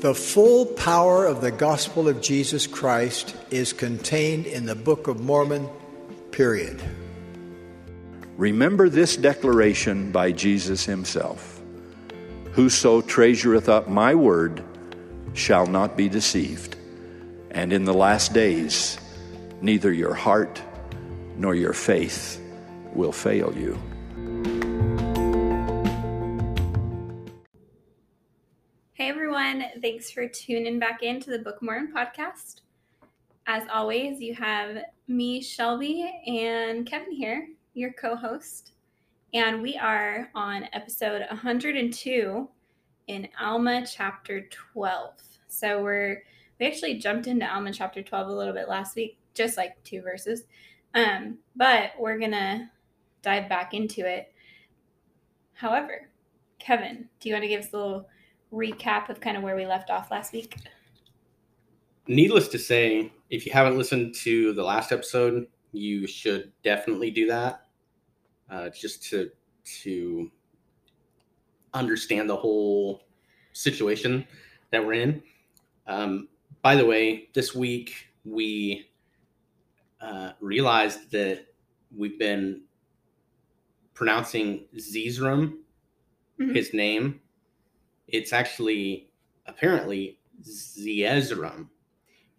The full power of the gospel of Jesus Christ is contained in the Book of Mormon, period. Remember this declaration by Jesus himself Whoso treasureth up my word shall not be deceived. And in the last days, neither your heart nor your faith will fail you. Thanks for tuning back into the Book Mormon podcast. As always, you have me, Shelby, and Kevin here, your co host. And we are on episode 102 in Alma chapter 12. So we're we actually jumped into Alma chapter 12 a little bit last week, just like two verses. Um, but we're gonna dive back into it. However, Kevin, do you want to give us a little recap of kind of where we left off last week? Needless to say, if you haven't listened to the last episode, you should definitely do that. Uh, just to to understand the whole situation that we're in. Um, by the way, this week we uh, realized that we've been pronouncing Zeezrom, Mhm. his name. It's actually apparently Zeezrom.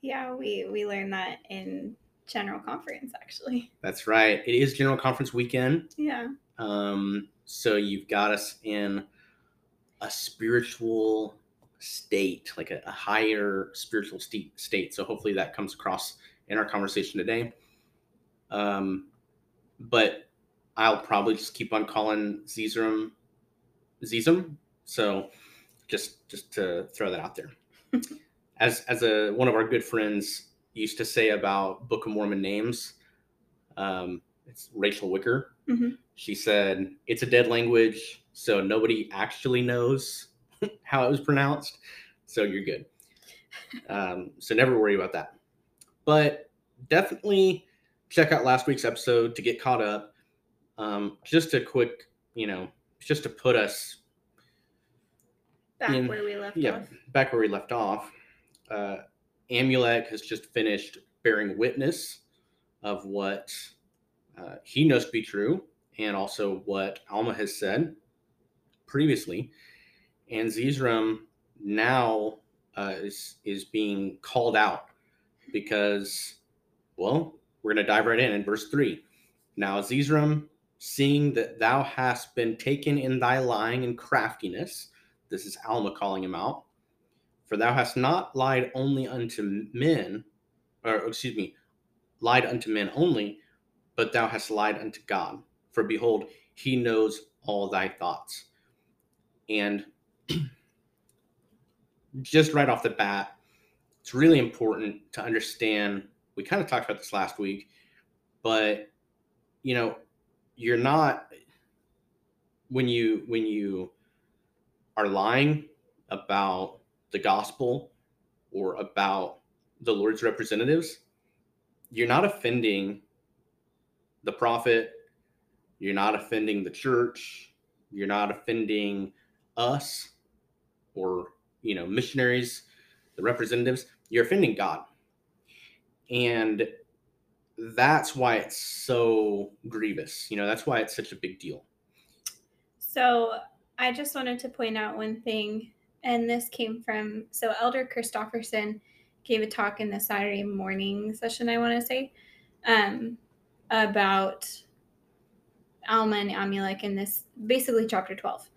Yeah, we we learned that in general conference actually. That's right. It is General Conference weekend. Yeah. Um, so you've got us in a spiritual state, like a, a higher spiritual state, state. So hopefully that comes across in our conversation today. Um, but I'll probably just keep on calling Zizram Zizum. So just just to throw that out there. as as a one of our good friends used to say about Book of Mormon names, um, it's Rachel Wicker. Mhm. She said it's a dead language, so nobody actually knows how it was pronounced. So you're good. Um, so never worry about that. But definitely check out last week's episode to get caught up. Um, just a quick, you know, just to put us Back In- where we left yeah, off. back where we left off, uh, Amulek has just finished bearing witness of what uh, he knows to be true and also what Alma has said previously. And Zeezrom now uh, is, is being called out because, well, we're going to dive right in in verse 3. Now, Zeezrom, seeing that thou hast been taken in thy lying and craftiness, this is Alma calling him out. For thou hast not lied only unto men, or excuse me, lied unto men only, but thou hast lied unto God. For behold, he knows all thy thoughts. And just right off the bat, it's really important to understand. We kind of talked about this last week, but you know, you're not when you when you are lying about the gospel or about the Lord's representatives, you're not offending the prophet, you're not offending the church, you're not offending us or you know missionaries, the representatives, you're offending God. And that's why it's so grievous. You know, that's why it's such a big deal. So I just wanted to point out one thing, and this came from so Elder Christofferson gave a talk in the Saturday morning session, I want to say, um, about Alma and Amulek in this basically chapter 12.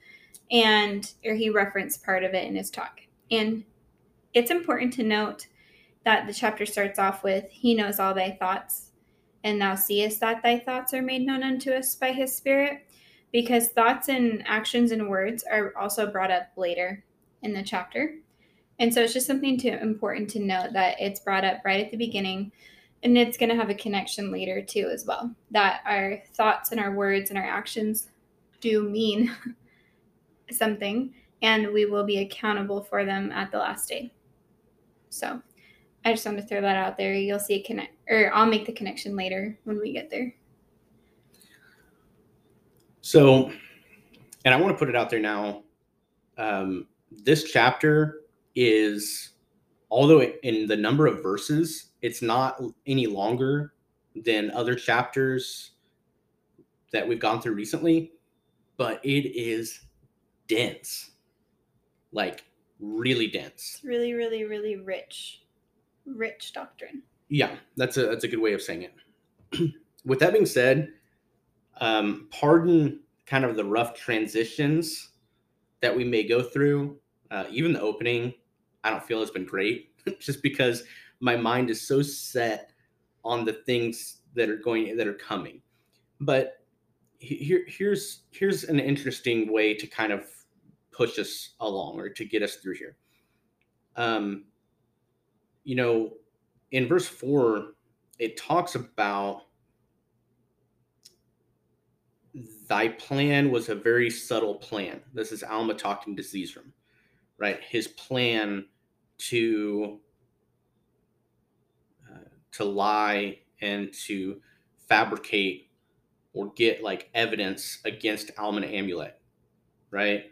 And or he referenced part of it in his talk. And it's important to note that the chapter starts off with He knows all thy thoughts, and thou seest that thy thoughts are made known unto us by his spirit because thoughts and actions and words are also brought up later in the chapter. And so it's just something to important to note that it's brought up right at the beginning and it's going to have a connection later too as well. That our thoughts and our words and our actions do mean something and we will be accountable for them at the last day. So, I just want to throw that out there. You'll see a connect or I'll make the connection later when we get there. So, and I want to put it out there now. Um, this chapter is although in the number of verses, it's not any longer than other chapters that we've gone through recently, but it is dense. Like really dense. It's really, really, really rich, rich doctrine. Yeah, that's a that's a good way of saying it. With that being said, um, pardon kind of the rough transitions that we may go through. Uh, even the opening, I don't feel has been great, just because my mind is so set on the things that are going that are coming. But here, here's here's an interesting way to kind of push us along or to get us through here. Um, you know, in verse four, it talks about thy plan was a very subtle plan. This is Alma talking to Zeezrom, right? His plan to uh, to lie and to fabricate or get like evidence against Alma and Amulek, right?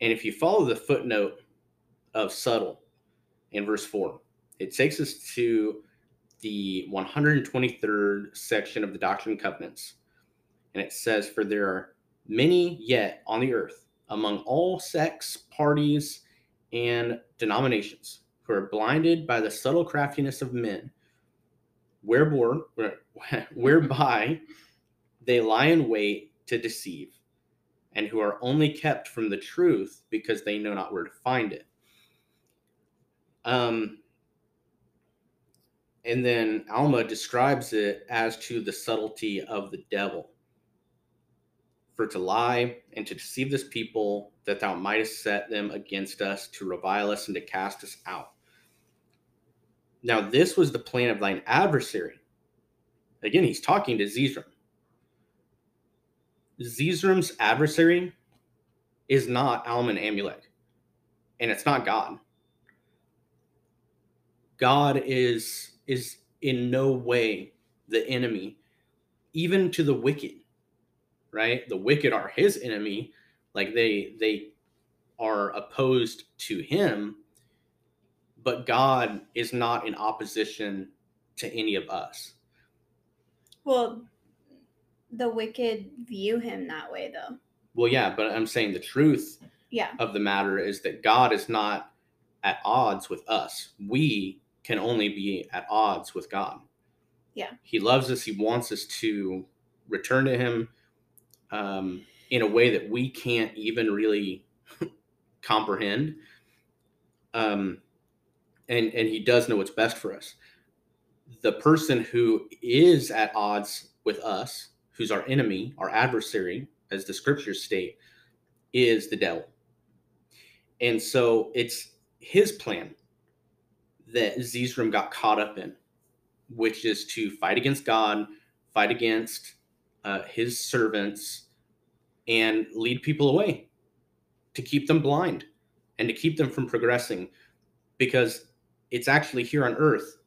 And if you follow the footnote of subtle in verse four, it takes us to the 123rd section of the Doctrine and Covenants and it says, For there are many yet on the earth, among all sects, parties, and denominations, who are blinded by the subtle craftiness of men, whereby, they lie in wait to deceive, and who are only kept from the truth because they know not where to find it. Um, and then Alma describes it as to the subtlety of the devil for to lie and to deceive this people, that thou mightest set them against us, to revile us and to cast us out. Now, this was the plan of thine adversary. Again, he's talking to Zeezrom. Zeezrom's adversary is not Alman Amulek, and it's not God. God is is in no way the enemy, even to the wicked right? The wicked are his enemy, like they they are opposed to him, but God is not in opposition to any of us. Well, the wicked view him that way though. Well, yeah, but I'm saying the truth yeah. of the matter is that God is not at odds with us. We can only be at odds with God. Yeah. He loves us. He wants us to return to him um, in a way that we can't even really comprehend. Um, and and he does know what's best for us. The person who is at odds with us, who's our enemy, our adversary, as the scriptures state, is the devil. And so it's his plan that Zeezrom got caught up in, which is to fight against God, fight against uh, his servants and lead people away to keep them blind and to keep them from progressing because it's actually here on earth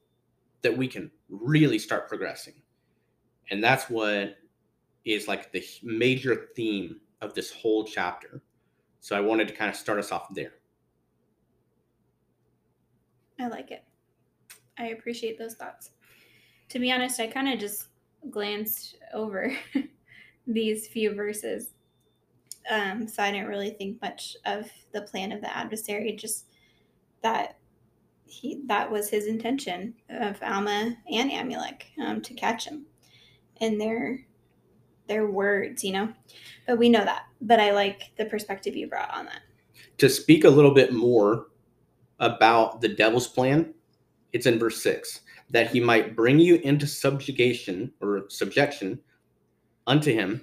that we can really start progressing. And that's what is like the major theme of this whole chapter. So i wanted to kind of start us off there. I like it. I appreciate those thoughts. To be honest i kind of just glanced over these few verses. Um, so I didn't really think much of the plan of the adversary, just that he that was his intention of Alma and Amulek um, to catch him in their their words, you know. But we know that. But I like the perspective you brought on that. To speak a little bit more about the devil's plan, it's in verse six that he might bring you into subjugation or subjection unto him,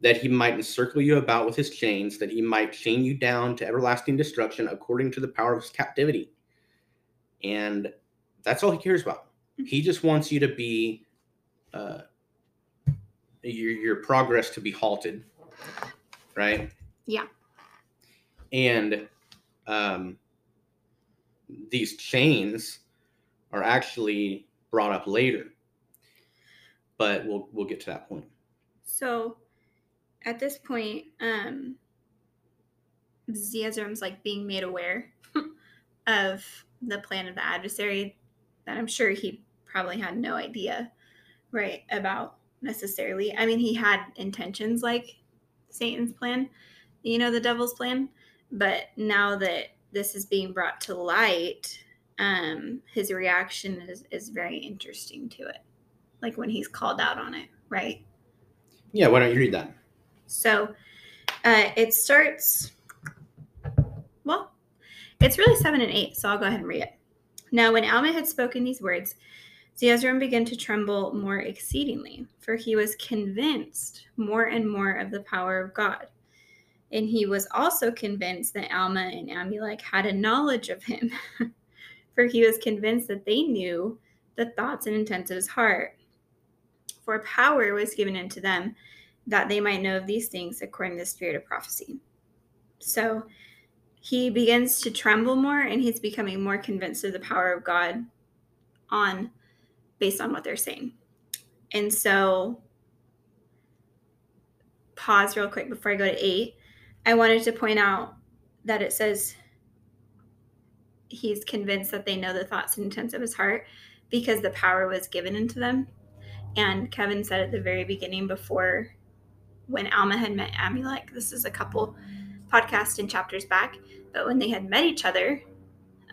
that he might encircle you about with his chains, that he might chain you down to everlasting destruction according to the power of his captivity. And that's all he cares about. He just wants you to be, uh, your, your progress to be halted, right? Yeah. And um, these chains are actually brought up later. But we'll we'll get to that point. So at this point, um Zeezrom's like being made aware of the plan of the adversary that I'm sure he probably had no idea, right, about necessarily. I mean, he had intentions like Satan's plan, you know, the devil's plan, but now that this is being brought to light, um, his reaction is, is very interesting to it. Like when he's called out on it, right? Yeah, why don't you read that? So uh, it starts, well, it's really seven and eight, so I'll go ahead and read it. Now, when Alma had spoken these words, Zeezrom began to tremble more exceedingly, for he was convinced more and more of the power of God. And he was also convinced that Alma and Amulek had a knowledge of him, for he was convinced that they knew the thoughts and intents of his heart. For power was given unto them that they might know of these things according to the spirit of prophecy. So he begins to tremble more and he's becoming more convinced of the power of God on based on what they're saying. And so pause real quick before I go to 8. I wanted to point out that it says he's convinced that they know the thoughts and intents of his heart because the power was given into them. And Kevin said at the very beginning before when Alma had met Amulek, this is a couple podcast and chapters back, but when they had met each other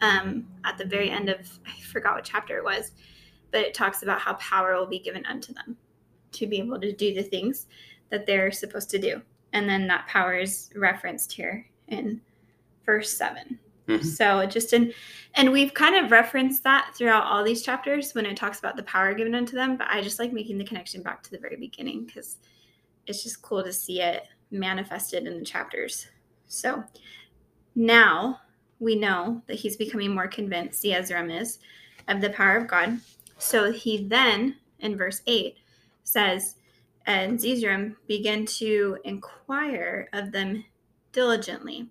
um, at the very end of, I forgot what chapter it was, but it talks about how power will be given unto them to be able to do the things that they're supposed to do. And then that power is referenced here in verse 7. Mm-hmm. So just in, and we've kind of referenced that throughout all these chapters when it talks about the power given unto them. But I just like making the connection back to the very beginning because it's just cool to see it manifested in the chapters. So now we know that he's becoming more convinced, the is, of the power of God. So he then, in verse 8, says, And Zeezrom began to inquire of them diligently,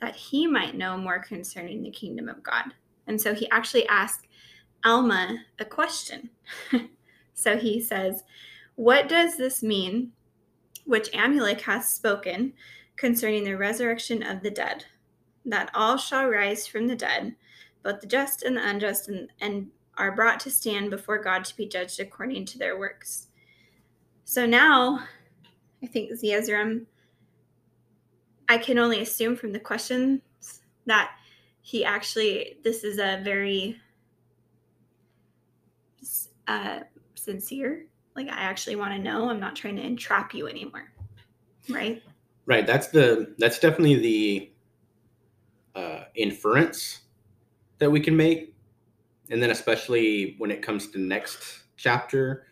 that he might know more concerning the kingdom of God. And so he actually asked Alma a question. so he says, What does this mean which Amulek hath spoken concerning the resurrection of the dead, that all shall rise from the dead, both the just and the unjust, and, and are brought to stand before God to be judged according to their works. So now, I think Zeezrom, I can only assume from the questions that he actually, this is a very uh, sincere like i actually want to know i'm not trying to entrap you anymore right? Right that's the that's definitely the uh, inference that we can make. And then especially when it comes to next chapter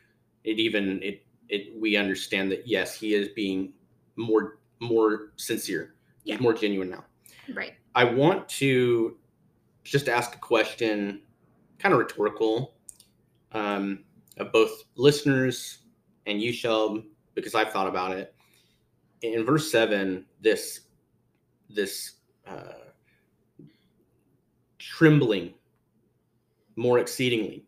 it even it it we understand that yes he is being more more sincere yeah. more genuine now right i want to just ask a question kind of rhetorical um of both listeners and you, Shelb, because I've thought about it. In verse seven, this this uh, trembling more exceedingly,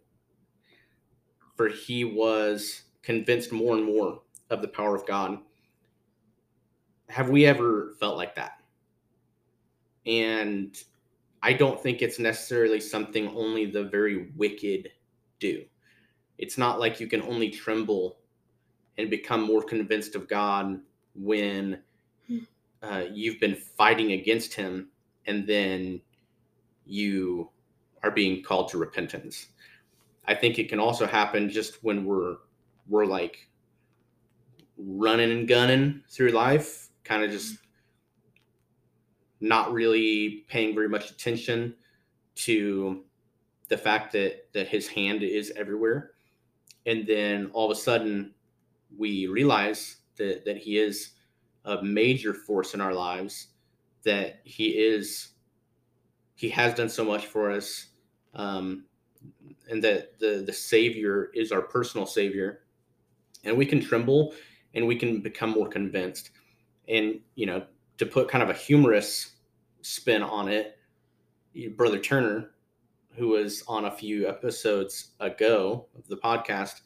for he was convinced more and more of the power of God. Have we ever felt like that? And I don't think it's necessarily something only the very wicked do. It's not like you can only tremble and become more convinced of God when hmm. uh, you've been fighting against Him and then you are being called to repentance. I think it can also happen just when we're we're like running and gunning through life, kind of just not really paying very much attention to the fact that that his hand is everywhere. And then all of a sudden we realize that that he is a major force in our lives that he is he has done so much for us um, and that the the savior is our personal savior. And we can tremble and we can become more convinced and you know to put kind of a humorous spin on it brother turner who was on a few episodes ago of the podcast,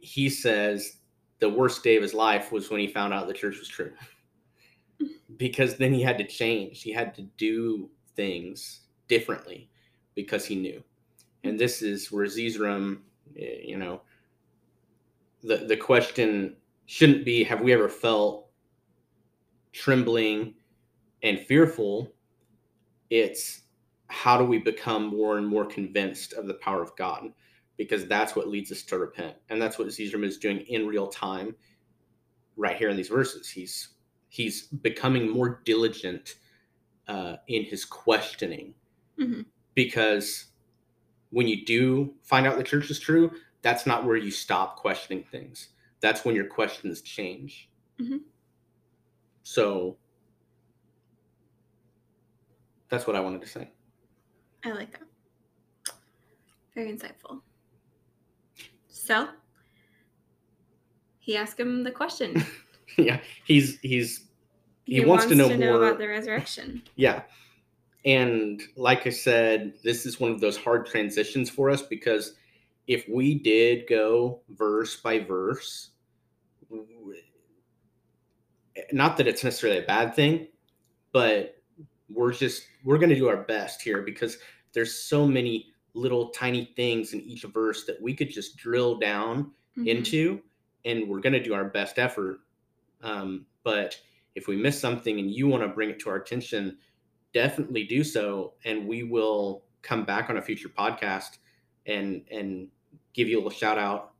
he says the worst day of his life was when he found out the church was true. because then he had to change. He had to do things differently because he knew. And this is where Zeezrom, eh, you know, the the question shouldn't be have we ever felt trembling and fearful? It's how do we become more and more convinced of the power of God? Because that's what leads us to repent. And that's what Zeezrom is doing in real time right here in these verses. He's he's becoming more diligent uh, in his questioning Mhm. because when you do find out the church is true, that's not where you stop questioning things. That's when your questions change. Mhm. So that's what I wanted to say. I like that. Very insightful. So he asked him the question. yeah, he's he's He wants to know more- about the resurrection. Yeah. And like I said, this is one of those hard transitions for us because if we did go verse by verse, not that it's necessarily a bad thing, but we're just we're going to do our best here because there's so many little tiny things in each verse that we could just drill down Mhm. into and we're going to do our best effort um, but if we miss something and you want to bring it to our attention definitely do so and we will come back on a future podcast and and give you a little shout out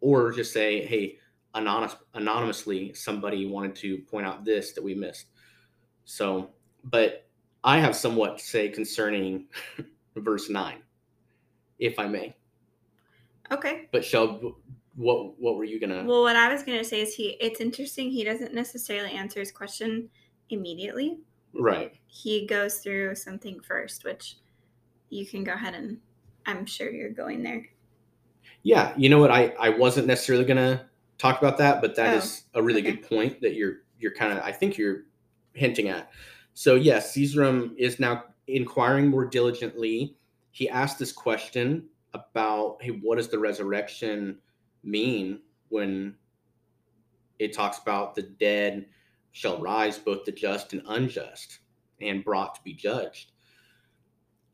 or just say hey anonymous anonymously somebody wanted to point out this that we missed so but i have somewhat to say concerning verse 9 if i may Okay. but shall what what were you gonna Well, what I was going to say is he. It's interesting. He doesn't necessarily answer his question immediately. right He goes through something first, which you can go ahead and. I'm sure you're going there. Yeah, you know what? I I wasn't necessarily gonna talk about that, but that Oh, is a really okay. good point that you're you're kind of I think you're hinting at. So yes, Zeezrom is now inquiring more diligently. He asked this question about, hey, what does the resurrection mean when it talks about the dead shall rise, both the just and unjust, and brought to be judged.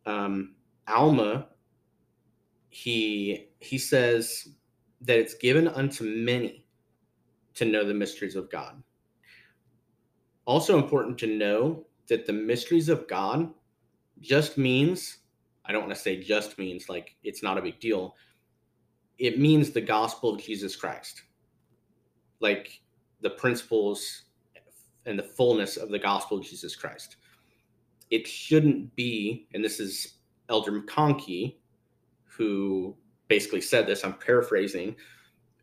Um, Alma he he says that it's given unto many to know the mysteries of God. Also important to know that the mysteries of God just means I don't want to say just means like it's not a big deal. It means the gospel of Jesus Christ. Like the principles and the fullness of the gospel of Jesus Christ. It shouldn't be, and this is Elder McConkie, who basically said this. I'm paraphrasing.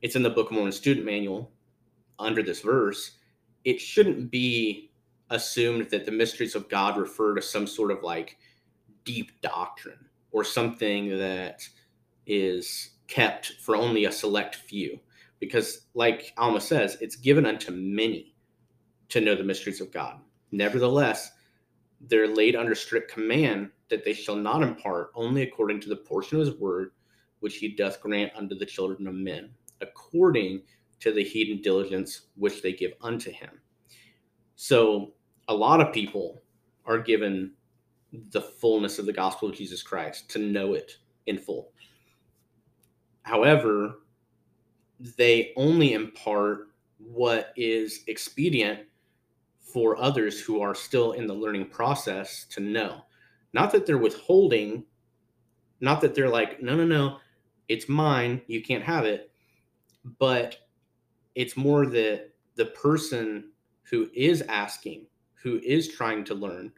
It's in the Book of Mormon student manual under this verse. It shouldn't be assumed that the mysteries of God refer to some sort of like deep doctrine or something that is kept for only a select few. Because, like Alma says, it's given unto many to know the mysteries of God. Nevertheless, they're laid under strict command that they shall not impart only according to the portion of his word which he doth grant unto the children of men, according to the heed and diligence which they give unto him. So a lot of people are given the fullness of the gospel of Jesus Christ to know it in full. However, they only impart what is expedient for others who are still in the learning process to know. Not that they're withholding, not that they're like, no, no, no, it's mine, you can't have it, but it's more that the person who is asking, who is trying to learn,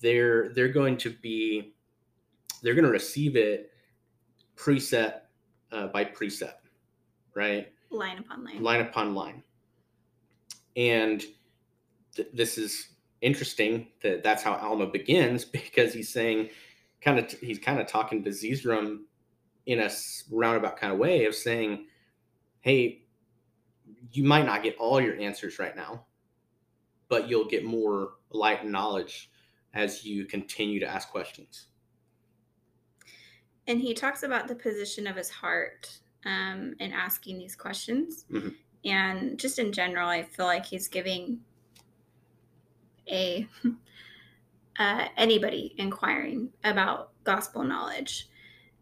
they're they're going to be they're going to receive it precept uh, by precept, right? Line upon line. line upon line. And th- this is interesting that that's how Alma begins because he's saying, kind of, he's kind of talking to Zeezrom in a roundabout kind of way of saying, hey, you might not get all your answers right now, but you'll get more light and knowledge as you continue to ask questions. And he talks about the position of his heart um, in asking these questions. Mhm. And just in general, I feel like he's giving a uh, anybody inquiring about gospel knowledge,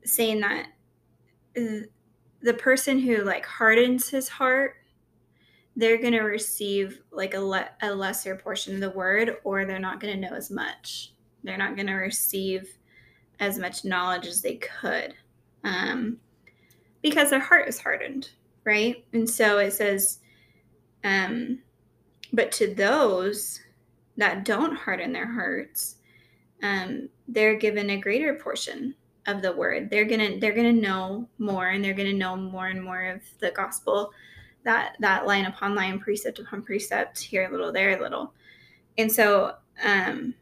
saying that the person who like hardens his heart, they're going to receive like a, le- a lesser portion of the word, or they're not going to know as much. They're not going to receive as much knowledge as they could um, because their heart is hardened, right? And so it says, um, but to those that don't harden their hearts, um, they're given a greater portion of the word. They're gonna they're gonna know more, and they're gonna know more and more of the gospel. That that line upon line, precept upon precept, here a little, there a little, and so um,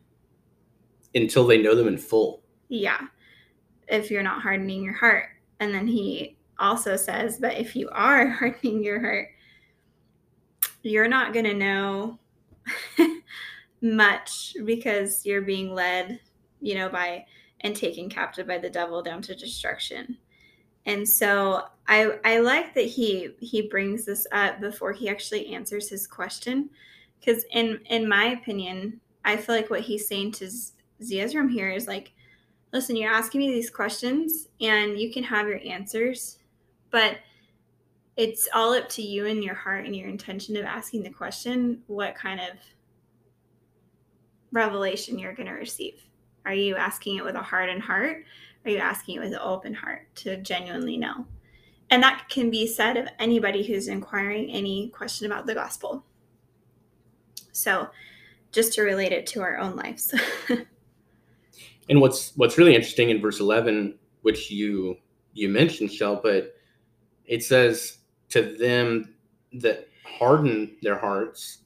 until they know them in full. Yeah, if you're not hardening your heart, and then he also says, but if you are hardening your heart, you're not gonna know much because you're being led, you know, by and taken captive by the devil down to destruction. And so I I like that he he brings this up before he actually answers his question cuz in in my opinion, I feel like what he's saying to Zeezrom here is like listen, you're asking me these questions and you can have your answers, but it's all up to you and your heart and your intention of asking the question what kind of revelation you're going to receive. Are you asking it with a hardened heart? Are you asking it with an open heart to genuinely know? And that can be said of anybody who's inquiring any question about the gospel. So, just to relate it to our own lives. and what's what's really interesting in verse 11, which you you mentioned, Shell, but it says to them that harden their hearts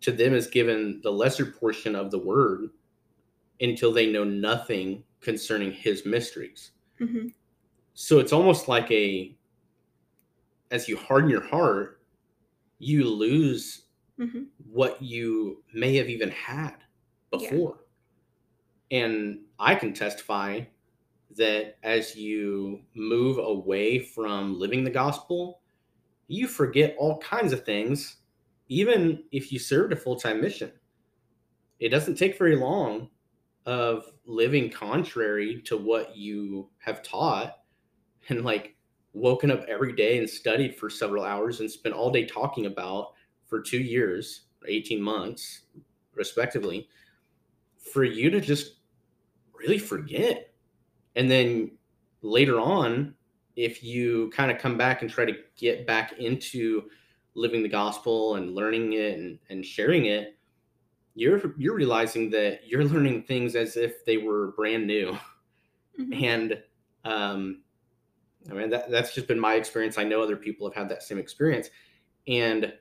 to them is given the lesser portion of the word until they know nothing concerning his mysteries. Mm-hmm. So it's almost like a, as you harden your heart, you lose mm-hmm. what you may have even had before. Yeah. And I can testify that as you move away from living the gospel, you forget all kinds of things even if you served a full-time mission it doesn't take very long of living contrary to what you have taught and like woken up every day and studied for several hours and spent all day talking about for two years 18 months respectively for you to just really forget. And then later on if you kind of come back and try to get back into living the gospel and learning it and, and sharing it, you're you're realizing that you're learning things as if they were brand new. Mm-hmm. And um, I mean that that's just been my experience. I know other people have had that same experience. And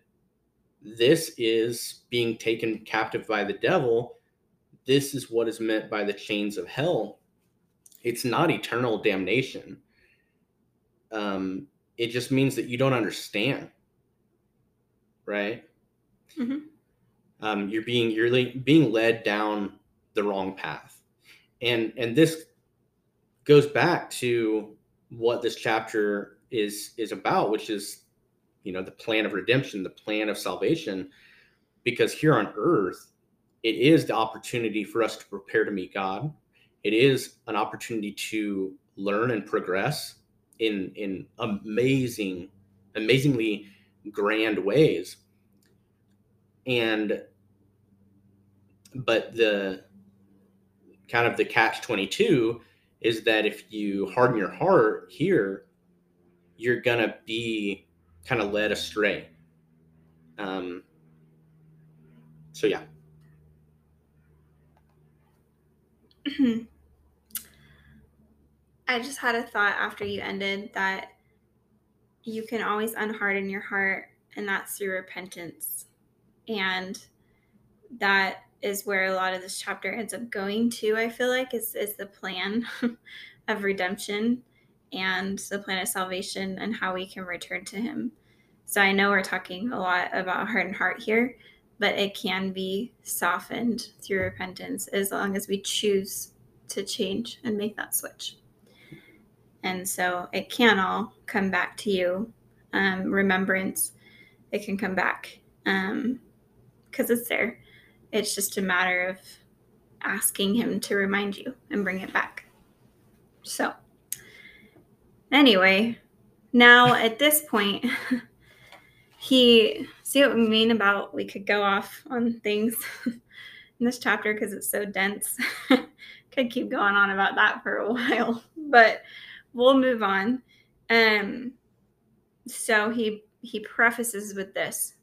this is being taken captive by the devil. This is what is meant by the chains of hell. It's not eternal damnation. Um, it just means that you don't understand right? Mm-hmm. Um, you're being you're le- being led down the wrong path, and and this goes back to what this chapter is is about, which is you know the plan of redemption, the plan of salvation, because here on earth it is the opportunity for us to prepare to meet God. It is an opportunity to learn and progress in in amazing, amazingly grand ways. And but the kind of the catch 22 is that if you harden your heart here, you're going to be kind of led astray. Um, so, yeah. I just had a thought after you ended that you can always unharden your heart, and that's through repentance. And that is where a lot of this chapter ends up going to, I feel like, is, is the plan of redemption and the plan of salvation and how we can return to Him. So I know we're talking a lot about heart and heart here, but it can be softened through repentance as long as we choose to change and make that switch. And so it can all come back to you. Um, remembrance, it can come back because um, it's there. It's just a matter of asking him to remind you and bring it back. So, anyway, now at this point, he see what we mean about we could go off on things in this chapter because it's so dense. could keep going on about that for a while, but we'll move on. Um, so he he prefaces with this,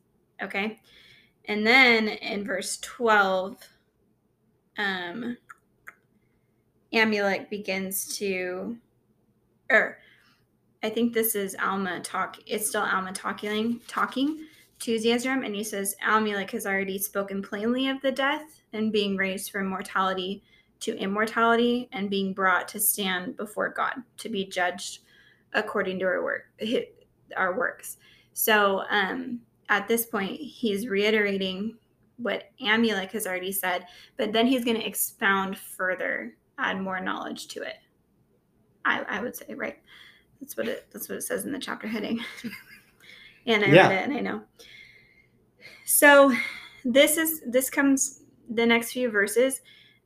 okay, and then in verse twelve, um, Amulek begins to, or I think this is Alma talk. It's still Alma talking talking to Zeezrom, and he says Amulek has already spoken plainly of the death and being raised from mortality to immortality and being brought to stand before God to be judged according to our work, our works. So um, at this point, he's reiterating what Amulek has already said, but then he's going to expound further, add more knowledge to it. I, I would say, right? That's what it. That's what it says in the chapter heading. and I yeah. read it, and I know. So this is this comes the next few verses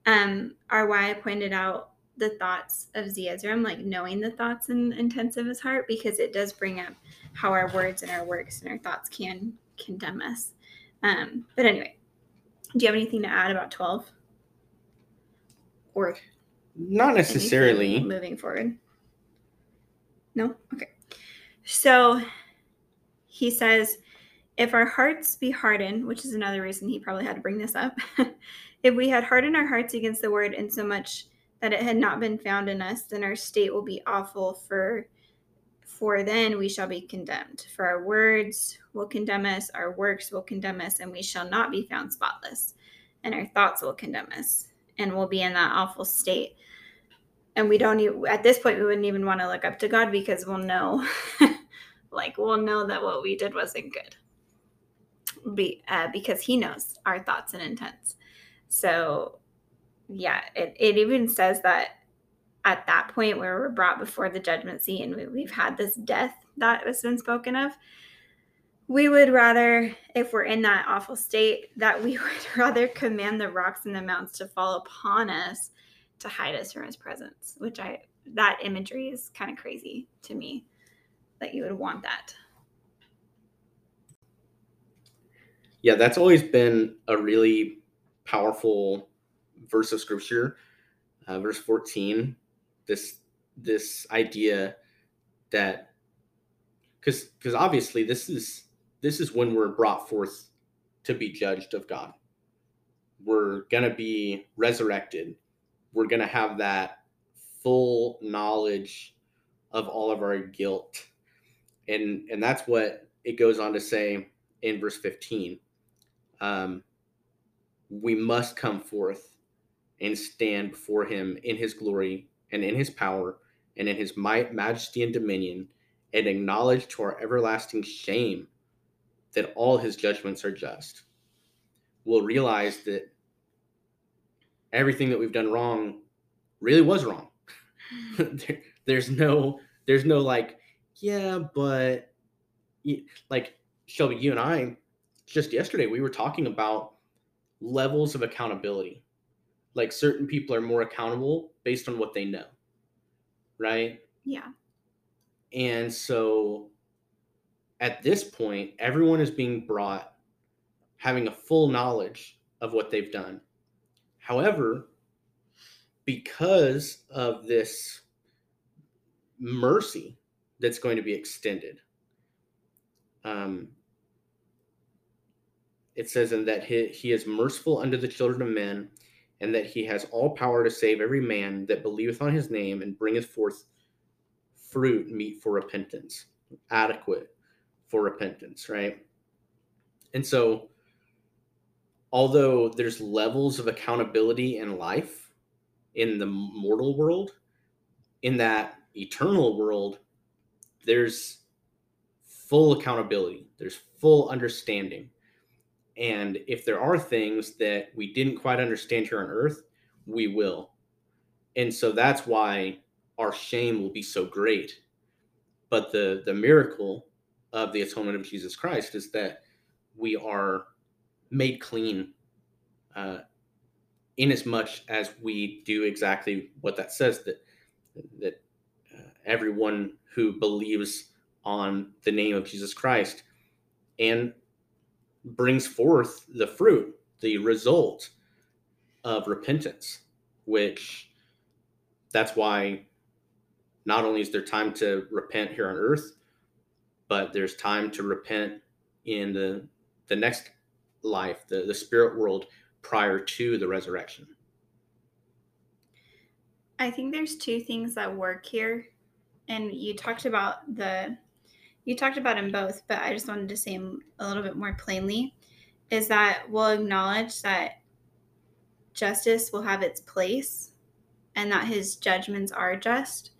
um, are why I pointed out the thoughts of Zeezrom, like knowing the thoughts and intents of his heart, because it does bring up how our words and our works and our thoughts can condemn us. Um, but anyway, do you have anything to add about 12? Or not necessarily moving forward? No? Okay. So he says, if our hearts be hardened, which is another reason he probably had to bring this up, if we had hardened our hearts against the word in so much that it had not been found in us, then our state will be awful for for then we shall be condemned. For our words will condemn us, our works will condemn us, and we shall not be found spotless. And our thoughts will condemn us, and we'll be in that awful state. And we don't even, at this point, we wouldn't even want to look up to God because we'll know, like, we'll know that what we did wasn't good. Be, uh, because He knows our thoughts and intents. So, yeah, it, it even says that at that point where we're brought before the judgment seat and we, we've had this death that has been spoken of, we would rather, if we're in that awful state, that we would rather command the rocks and the mountains to fall upon us to hide us from his presence, which I, that imagery is kind of crazy to me that you would want that. Yeah, that's always been a really powerful verse of scripture. Uh, verse 14 this this idea that because because obviously this is this is when we're brought forth to be judged of God. We're gonna be resurrected. We're gonna have that full knowledge of all of our guilt. And and that's what it goes on to say in verse 15. Um, we must come forth and stand before him in his glory and in his power and in his might, majesty, and dominion, and acknowledge to our everlasting shame that all his judgments are just. We'll realize that everything that we've done wrong really was wrong. Hmm. there, there's no, there's no like, yeah, but like Shelby, you and I, just yesterday, we were talking about levels of accountability. Like certain people are more accountable based on what they know right? Yeah. And so at this point everyone is being brought having a full knowledge of what they've done. However because of this mercy that's going to be extended um, it says in that he, he is merciful unto the children of men and that he has all power to save every man that believeth on his name and bringeth forth fruit meet for repentance, adequate for repentance, right? And so, although there's levels of accountability in life in the mortal world, in that eternal world, there's full accountability, there's full understanding and if there are things that we didn't quite understand here on earth, we will. And so that's why our shame will be so great. But the the miracle of the atonement of Jesus Christ is that we are made clean uh, in as much as we do exactly what that says that that uh, everyone who believes on the name of Jesus Christ and brings forth the fruit, the result of repentance, which that's why not only is there time to repent here on earth, but there's time to repent in the the next life, the, the spirit world prior to the resurrection. I think there's two things that work here. And you talked about the you talked about them both, but I just wanted to say them a little bit more plainly is that we'll acknowledge that justice will have its place and that his judgments are just,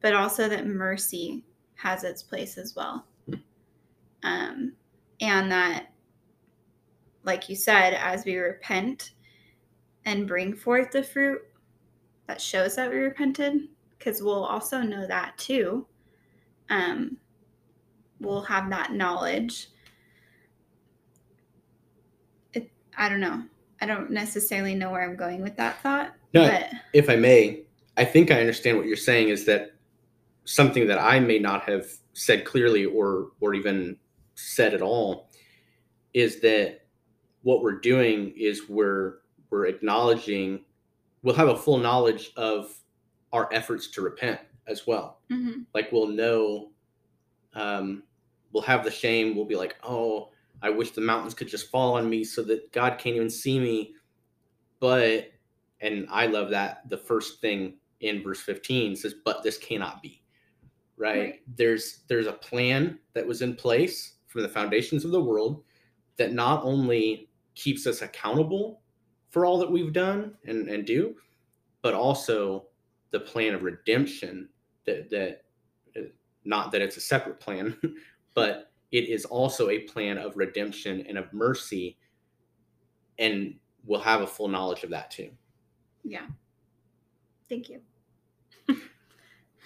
but also that mercy has its place as well. Um, and that, like you said, as we repent and bring forth the fruit that shows that we repented, because we'll also know that too. Um, we'll have that knowledge. It, I don't know. I don't necessarily know where I'm going with that thought. No, but if I may, I think I understand what you're saying is that something that I may not have said clearly or or even said at all is that what we're doing is we're we're acknowledging we'll have a full knowledge of our efforts to repent as well. mhm, Like we'll know um we'll have the shame, we'll be like, "Oh, I wish the mountains could just fall on me so that God can't even see me." But and I love that the first thing in verse 15 says, "But this cannot be." Right? Right. There's there's a plan that was in place from the foundations of the world that not only keeps us accountable for all that we've done and, and do, but also the plan of redemption that that uh, not that it's a separate plan, but it is also a plan of redemption and of mercy, and we'll have a full knowledge of that too. yeah. Thank you.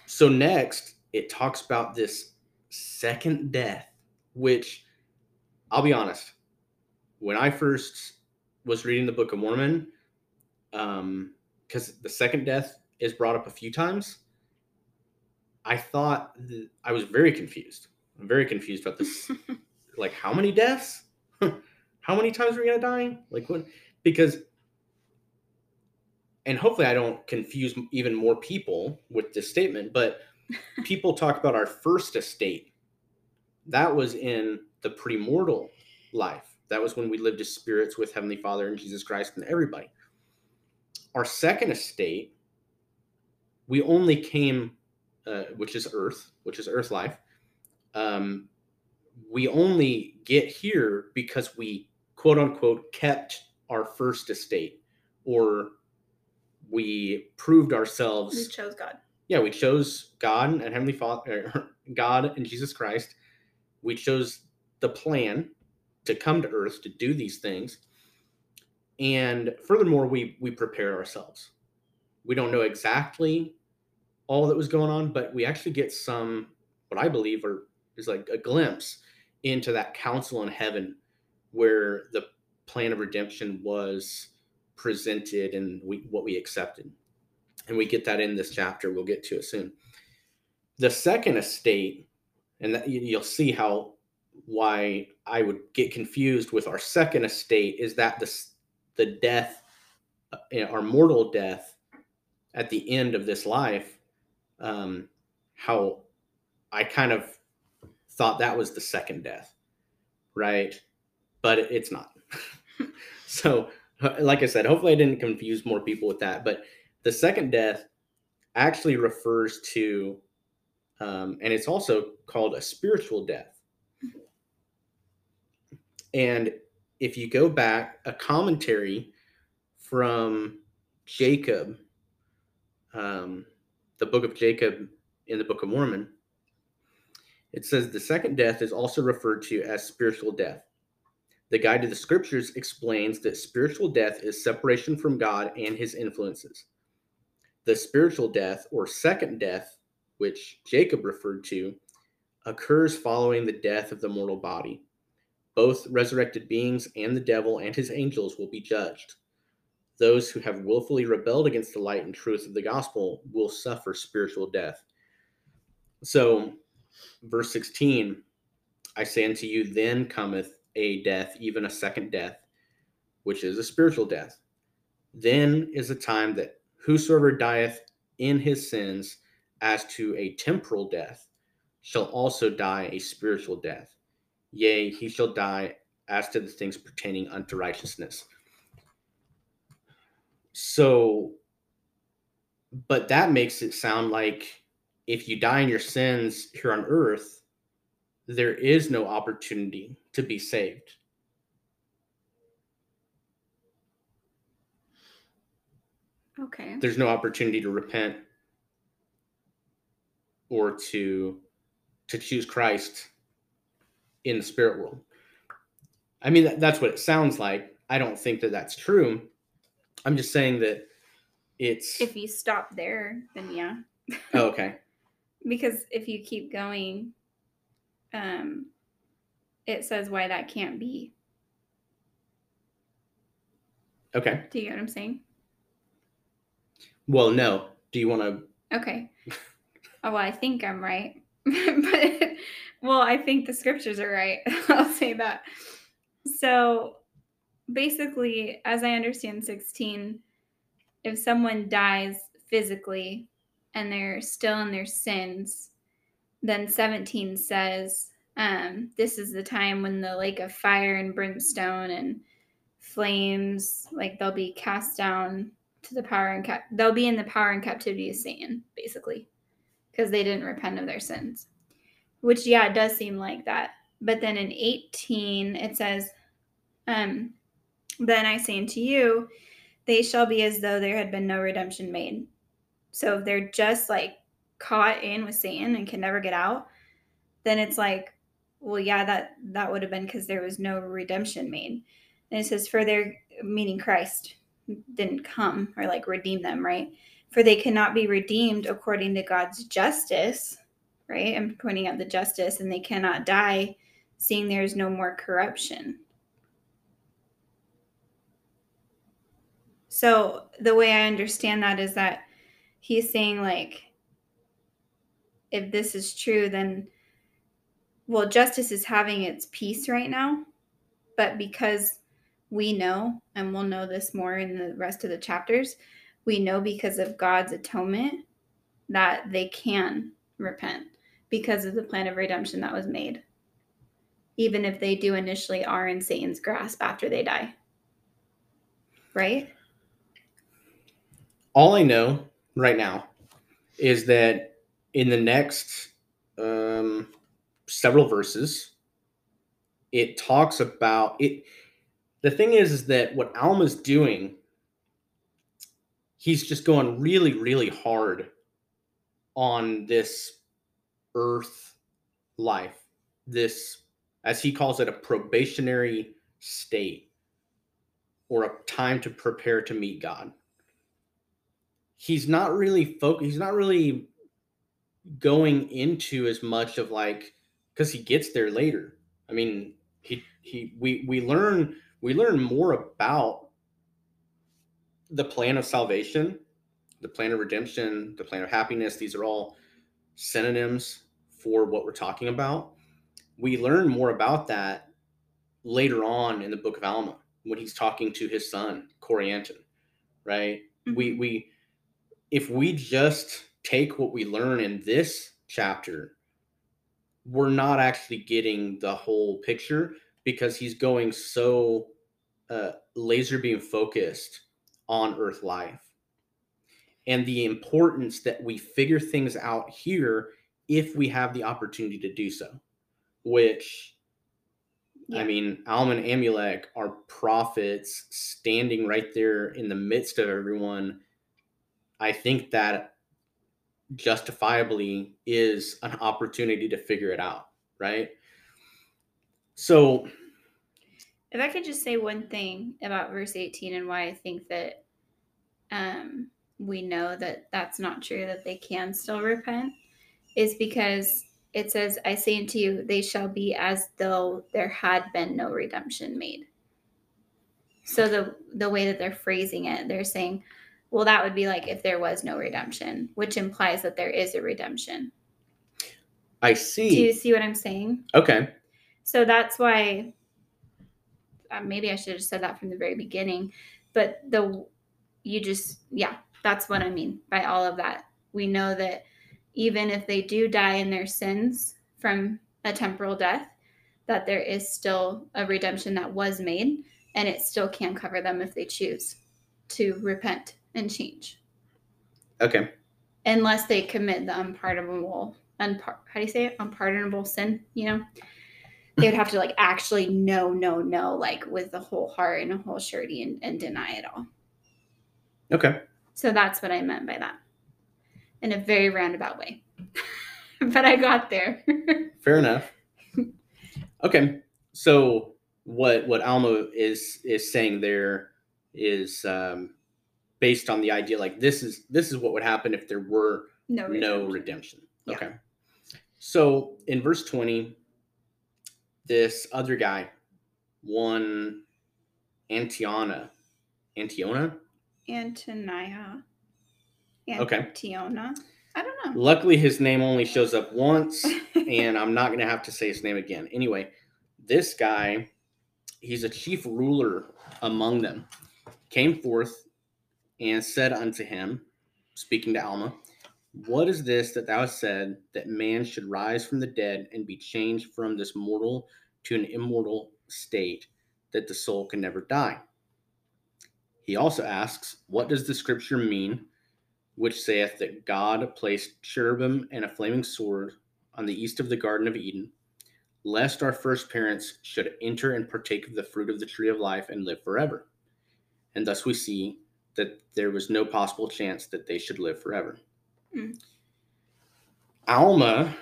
So next, it talks about this second death, which I'll be honest, when I first was reading the Book of Mormon, um, because the second death is brought up a few times, I thought th- I was very confused. I'm very confused about this. like, how many deaths? how many times are we gonna die? Like, what? Because and hopefully I don't confuse even more people with this statement, but people talk about our first estate. That was in the premortal life. That was when we lived as spirits with Heavenly Father and Jesus Christ and everybody. Our second estate, we only came, uh, which is earth, which is earth life. Um, we only get here because we quote unquote kept our first estate or we proved ourselves We chose God. yeah, we chose God and Heavenly Father, God and Jesus Christ. We chose the plan to come to earth to do these things. And furthermore, we we prepare ourselves. We don't know exactly all that was going on, but we actually get some what I believe are is like a glimpse into that council in heaven where the plan of redemption was presented and we what we accepted and we get that in this chapter. We'll get to it soon. The second estate, and that, you- you'll see how why I would get confused with our second estate is that the the death, uh, our mortal death at the end of this life. Um, how I kind of thought that was the second death, right? But it's not. so, like I said, hopefully I didn't confuse more people with that, but the second death actually refers to um, and it's also called a spiritual death and if you go back a commentary from jacob um, the book of jacob in the book of mormon it says the second death is also referred to as spiritual death the guide to the scriptures explains that spiritual death is separation from god and his influences the spiritual death or second death, which Jacob referred to, occurs following the death of the mortal body. Both resurrected beings and the devil and his angels will be judged. those who have willfully rebelled against the light and truth of the gospel will suffer spiritual death. So, verse 16 I say unto you, then cometh a death, even a second death, which is a spiritual death. Then is the time that whosoever dieth in his sins as to a temporal death shall also die a spiritual death. Yea, he shall die as to the things pertaining unto righteousness. So, but that makes it sound like if you die in your sins here on earth, there is no opportunity to be saved. Okay. There's no opportunity to repent or to to choose Christ in the spirit world. I mean that, that's what it sounds like. I don't think that that's true. I'm just saying that it's If you stop there, then yeah. oh, okay. Because if you keep going, um, it says why that can't be. Okay. Do you get what I'm saying? Well, no. Do you want to Okay. oh, well, I think I'm right. but, well, I think the scriptures are right. I'll say that. So basically, as I understand 16, if someone dies physically and they're still in their sins, then 17 says, um, This is the time when the lake of fire and brimstone and flames, like they'll be cast down to the power and cap- they'll be in the power and captivity of Satan, basically, because they didn't repent of their sins. Which, yeah, it does seem like that. But then in 18, it says, um, Then I say unto you, they shall be as though there had been no redemption made. So if they're just like caught in with Satan and can never get out, then it's like, well, yeah, that that would have been because there was no redemption made. And it says, for their meaning Christ didn't come or like redeem them, right? For they cannot be redeemed according to God's justice, right? I'm pointing out the justice, and they cannot die, seeing there is no more corruption. So the way I understand that is that he's saying like if this is true then well justice is having its peace right now. But because we know and we'll know this more in the rest of the chapters we know because of God's atonement that they can repent because of the plan of redemption that was made even if they do initially are in Satan's grasp after they die. Right? All I know right now is that in the next um, several verses, it talks about it. The thing is, is that what Alma's doing, he's just going really, really hard on this earth life, this, as he calls it, a probationary state or a time to prepare to meet God he's not really focused. He's not really going into as much of like because he gets there later. I mean, he he we we learn we learn more about the plan of salvation, the plan of redemption, the plan of happiness. These are all synonyms for what we're talking about. We learn more about that later on in the book of Alma when he's talking to his son Corianton, right? Mm-hmm. We we if we just take what we learn in this chapter, we're not actually getting the whole picture because he's going so uh, laser beam focused on Earth life and the importance that we figure things out here if we have the opportunity to do so, which yeah. I mean, Alma and Amulek are prophets standing right there in the midst of everyone I think that justifiably is an opportunity to figure it out, right? So, if I could just say one thing about verse 18 and why I think that um, we know that that's not true, that they can still repent, is because it says, I say unto you, they shall be as though there had been no redemption made. So the the way that they're phrasing it, they're saying, well, that would be like if there was no redemption, which implies that there is a redemption. I see. Do you see what I'm saying? Okay. So that's why uh, maybe I should have said that from the very beginning, but the you just yeah, that's what I mean by all of that. We know that even if they do die in their sins from a temporal death, that there is still a redemption that was made and it still can cover them if they choose to repent and change. Okay. Unless they commit the unpardonable unpar- how do you say it? Unpardonable sin, you know? They would have to like actually no, no, no, like with the whole heart and a whole surety and, and deny it all. Okay. So that's what I meant by that. In a very roundabout way. but I got there. Fair enough. Okay. So what what Alma is is saying there is um, based on the idea like this is this is what would happen if there were no, no redemption. redemption. Yeah. Okay. So in verse 20, this other guy, one Antionah, Antionah. Antonia. Okay. Antionah. I don't know. Luckily, his name only shows up once, and I'm not going to have to say his name again. Anyway, this guy, he's a chief ruler among them, came forth and said unto him, speaking to Alma, What is this that thou hast said that man should rise from the dead and be changed from this mortal to an immortal state, that the soul can never die? He also asks, What does the scripture mean? which saith that God placed cherubim and a flaming sword on the east of the Garden of Eden, lest our first parents should enter and partake of the fruit of the tree of life and live forever. And thus we see that there was no possible chance that they should live forever. Hmm. Alma,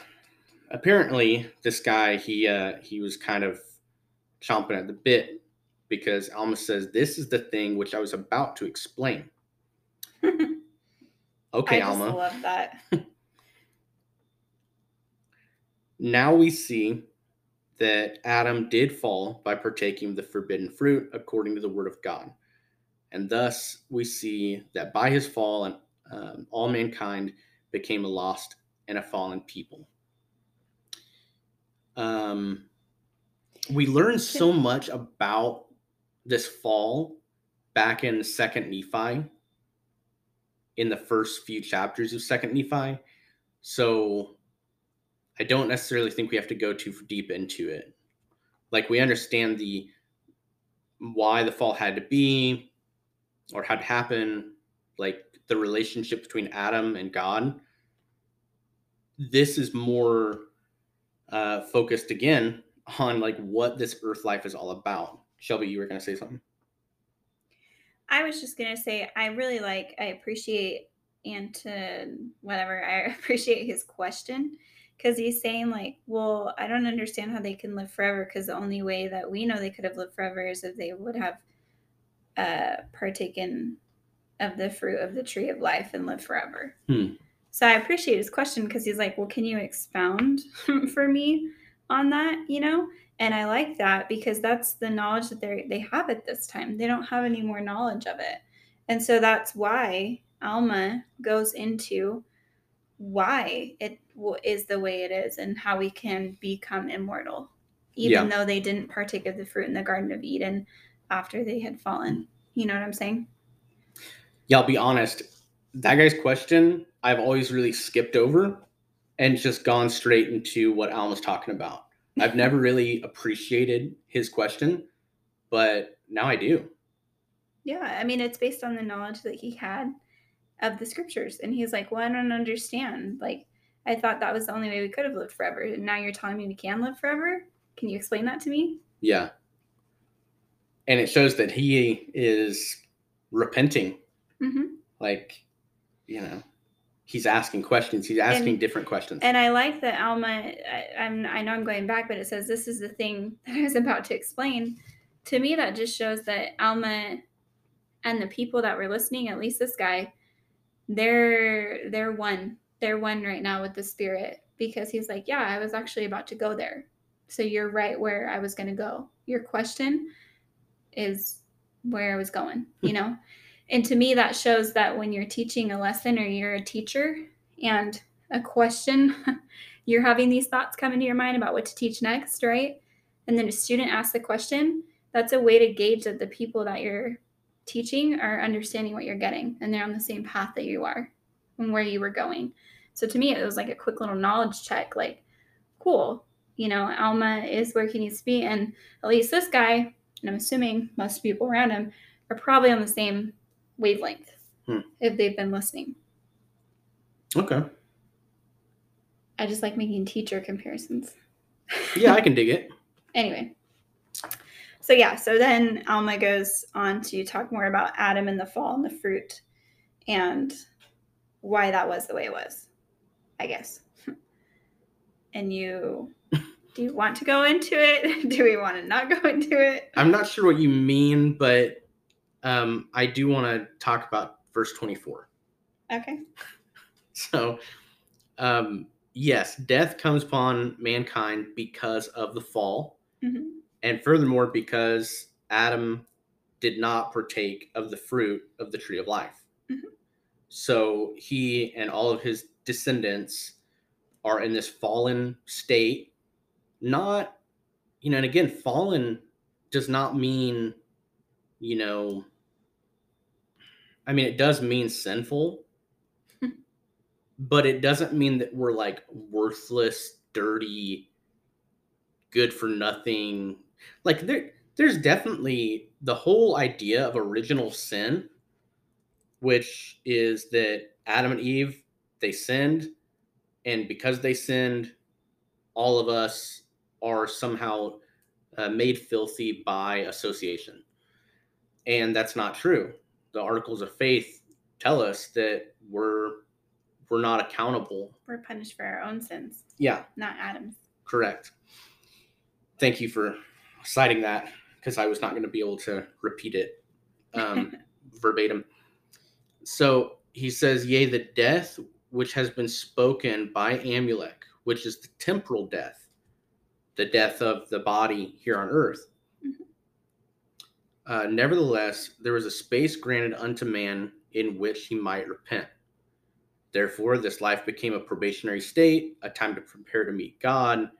apparently, this guy he uh, he was kind of chomping at the bit because Alma says, "This is the thing which I was about to explain." Okay, Alma. I just Alma. love that. Now we see that Adam did fall by partaking of the forbidden fruit according to the word of God. And thus we see that by his fall, and um, all mankind became a lost and a fallen people. Um, we learn so much about this fall back in Second Nephi, in the first few chapters of Second Nephi. So I don't necessarily think we have to go too deep into it. Like we understand the why the fall had to be or had to happen, like the relationship between Adam and God. This is more uh, focused again on like what this earth life is all about. Shelby, you were going to say something. I was just gonna say I really like I appreciate Anton whatever I appreciate his question because he's saying like well I don't understand how they can live forever because the only way that we know they could have lived forever is if they would have uh partaken of the fruit of the tree of life and live forever. Hmm. So I appreciate his question because he's like well can you expound for me on that you know and I like that because that's the knowledge that they they have at this time. They don't have any more knowledge of it, and so that's why Alma goes into why it is the way it is and how we can become immortal, even though they didn't partake of the fruit in the Garden of Eden after they had fallen. You know what I'm saying? Yeah, I'll be honest. That guy's question, I've always really skipped over and just gone straight into what Alan Alma's talking about. I've never really appreciated his question, but now I do. Yeah, I mean, it's based on the knowledge that he had of the scriptures. And he's like, Well, I don't understand. Like, I thought that was the only way we could have lived forever. And now you're telling me we can live forever? Can you explain that to me? Yeah. And it shows that he is repenting. hmm Like, you know, he's asking questions. He's asking And- different questions. And I like that Alma, I, I'm, I know I'm going back, but it says this is the thing that I was about to explain. To me, that just shows that Alma and the people that were listening, at least this guy, they're they're one. They're one right now with the spirit because he's like, yeah, I was actually about to go there. So you're right where I was going to go. Your question is where I was going, you hmm. know? And to me, that shows that when you're teaching a lesson or you're a teacher and a question, you're having these thoughts come into your mind about what to teach next, right? And then a student asks the question, that's a way to gauge that the people that you're teaching are understanding what you're getting and they're on the same path that you are and where you were going. So to me, it was like a quick little knowledge check like, cool, you know, Alma is where he needs to be. And at least this guy, and I'm assuming most people around him, are probably on the same wavelength Hmm. if they've been listening. Okay. I just like making teacher comparisons. Yeah, I can dig it. Anyway. So yeah, so then Alma goes on to talk more about Adam and the fall and the fruit and why that was the way it was, I guess. And you do you want to go into it? Do we want to not go into it? I'm not sure what you mean, but um, I do want to talk about verse 24. Okay. So, um, yes, death comes upon mankind because of the fall, hmm and furthermore, because Adam did not partake of the fruit of the tree of life. Mhm. So, he and all of his descendants are in this fallen state. Not, you know, and again, fallen does not mean, you know, I mean, it does mean sinful, but it doesn't mean that we're like worthless, dirty, good for nothing. Like there there's definitely the whole idea of original sin, which is that Adam and Eve they sinned, and because they sinned, all of us are somehow uh, made filthy by association, and that's not true. The articles of faith tell us that we're we're not accountable. We're punished for our own sins, Yeah, not Adam's. correct. Thank you for citing that because I was not going to be able to repeat it um, verbatim. So he says, Yea, the death which has been spoken by Amulek, which is the temporal death, the death of the body here on earth. Mhm. Uh, nevertheless, there was a space granted unto man in which he might repent. Therefore, this life became a probationary state, a time to prepare to meet God,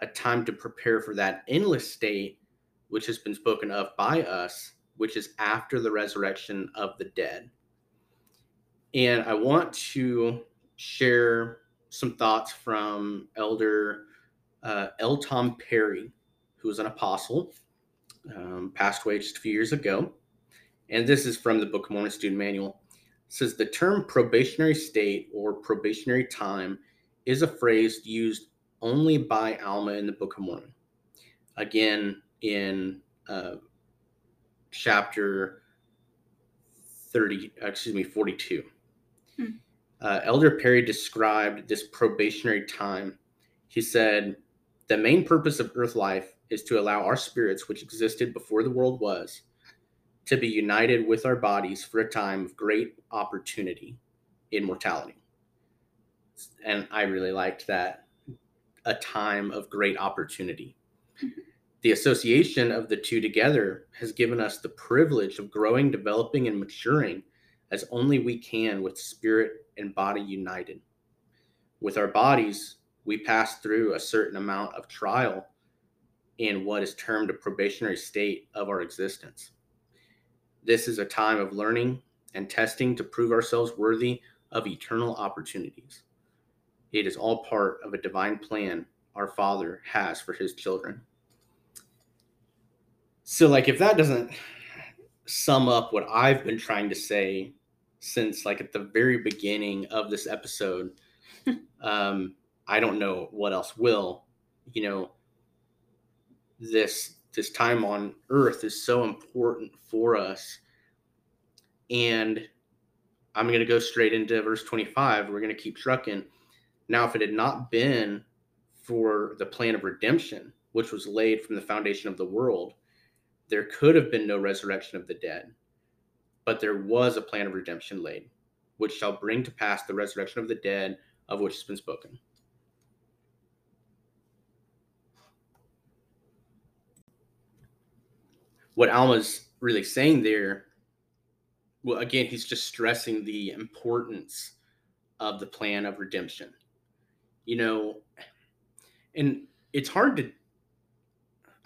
a time to prepare for that endless state which has been spoken of by us, which is after the resurrection of the dead. And I want to share some thoughts from Elder uh, L. Tom Perry, who was an apostle, um, passed away just a few years ago. And this is from the Book of Mormon Student Manual. It says the term probationary state or probationary time is a phrase used only by Alma in the Book of Mormon. Again, in uh, chapter 30, excuse me, 42. Hmm. Uh, Elder Perry described this probationary time. He said, The main purpose of earth life is to allow our spirits, which existed before the world was, to be united with our bodies for a time of great opportunity in mortality. And I really liked that a time of great opportunity. The association of the two together has given us the privilege of growing, developing, and maturing as only we can with spirit and body united. With our bodies, we pass through a certain amount of trial in what is termed a probationary state of our existence. This is a time of learning and testing to prove ourselves worthy of eternal opportunities. It is all part of a divine plan our Father has for his children. So, like, if that doesn't sum up what I've been trying to say since, like, at the very beginning of this episode, um, I don't know what else will. You know, this this time on Earth is so important for us, and I'm going to go straight into verse 25. We're going to keep trucking. Now, if it had not been for the plan of redemption, which was laid from the foundation of the world, there could have been no resurrection of the dead. But there was a plan of redemption laid, which shall bring to pass the resurrection of the dead, of which has been spoken. What Alma's really saying there, well, again, he's just stressing the importance of the plan of redemption. You know, and it's hard to,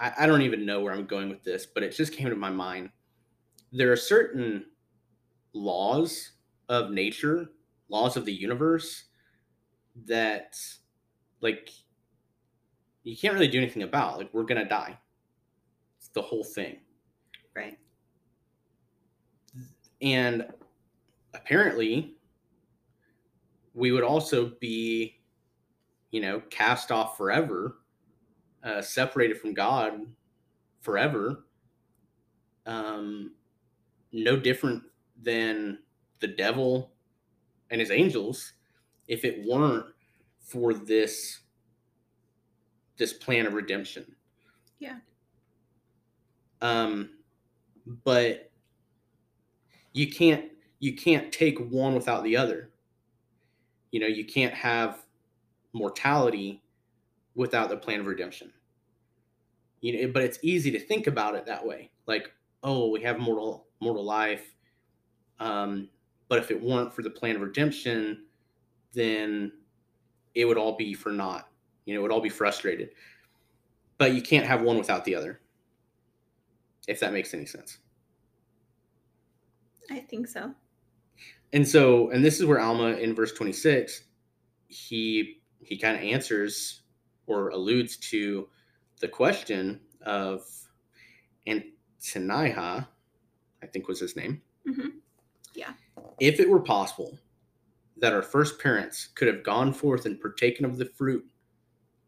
I, I don't even know where I'm going with this, but it just came to my mind. There are certain laws of nature, laws of the universe that, like, you can't really do anything about. Like, we're going to die. It's the whole thing. Right. And apparently, we would also be, you know, cast off forever, uh, separated from God forever. Um, no different than the devil and his angels if it weren't for this this plan of redemption. Yeah. Um but you can't you can't take one without the other. You know, you can't have mortality without the plan of redemption. You know, but it's easy to think about it that way. Like, oh, we have mortal mortal life. Um, but if it weren't for the plan of redemption, then it would all be for naught. You know, it would all be frustrated. But you can't have one without the other. If that makes any sense. I think so. And so, and this is where Alma in verse 26, he he kind of answers or alludes to the question of Antaniah, I think was his name. hmm Yeah. If it were possible that our first parents could have gone forth and partaken of the fruit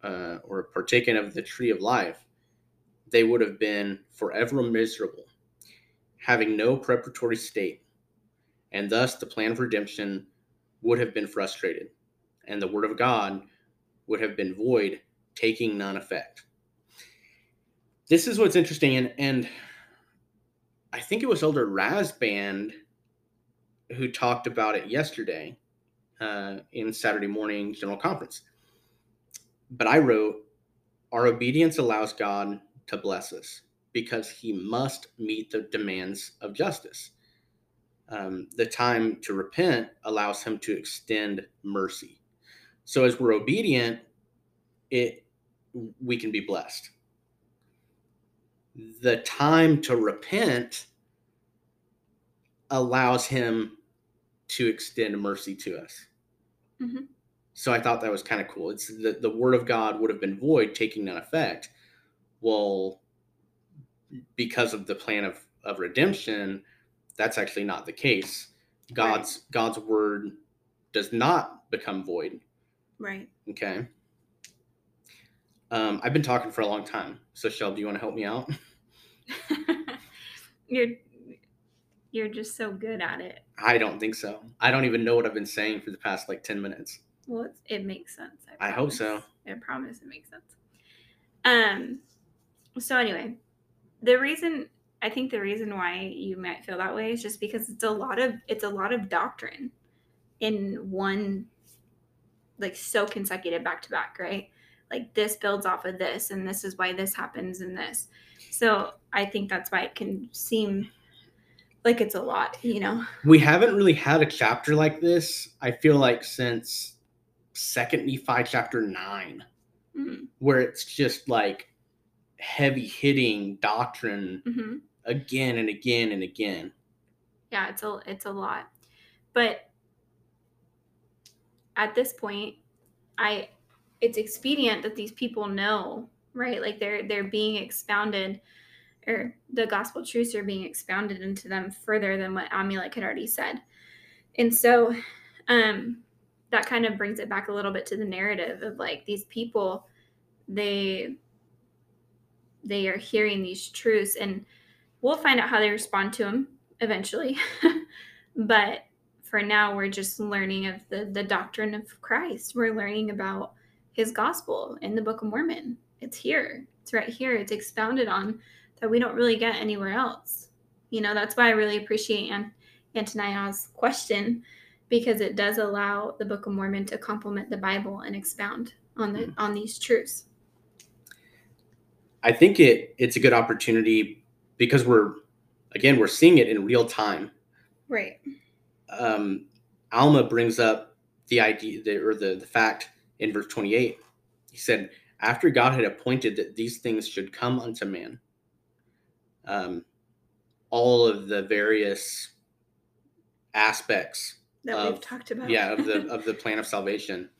uh, or partaken of the tree of life, they would have been forever miserable, having no preparatory state, and thus the plan of redemption would have been frustrated, and the word of God would have been void, taking none effect. This is what's interesting, and, and I think it was Elder Rasband who talked about it yesterday uh, in Saturday morning general conference. But I wrote, Our obedience allows God to bless us because he must meet the demands of justice. Um, the time to repent allows him to extend mercy. So as we're obedient, it we can be blessed. The time to repent allows him to extend mercy to us. Mhm. So I thought that was kind of cool. It's the, the word of God would have been void, taking none effect. Well, because of the plan of, of redemption, that's actually not the case. God's God's word does not become void. Right. Okay. Um, I've been talking for a long time. So Shel, do you want to help me out? you're you're just so good at it. I don't think so. I don't even know what I've been saying for the past like 10 minutes. Well, it makes sense. I hope so. I promise it makes sense. Um. So anyway, the reason I think the reason why you might feel that way is just because it's a lot of it's a lot of doctrine in one like so consecutive back to back, right? Like this builds off of this and this is why this happens and this. So I think that's why it can seem like it's a lot, you know. We haven't really had a chapter like this, I feel like, since Second Nephi chapter 9, Mm-hmm. where it's just like heavy hitting doctrine hmm again and again and again. yeah it's a it's a lot. But at this point i it's expedient that these people know right? Like they're they're being expounded or the gospel truths are being expounded into them further than what amulek had already said. And so um that kind of brings it back a little bit to the narrative of like these people they they are hearing these truths and we'll find out how they respond to them eventually. But for now we're just learning of the the doctrine of christ. We're learning about his gospel in the book of mormon. It's here. It's right here. It's expounded on that we don't really get anywhere else. You know that's why i really appreciate Ant- antonia's question because it does allow the book of mormon to complement the bible and expound on the mm-hmm. on these truths I think it it's a good opportunity because we're again, we're seeing it in real time. Right. Um, Alma brings up the idea the, or the, the fact in verse 28. He said, After God had appointed that these things should come unto man, um, all of the various aspects That Of- we've talked about. yeah of the of the plan of salvation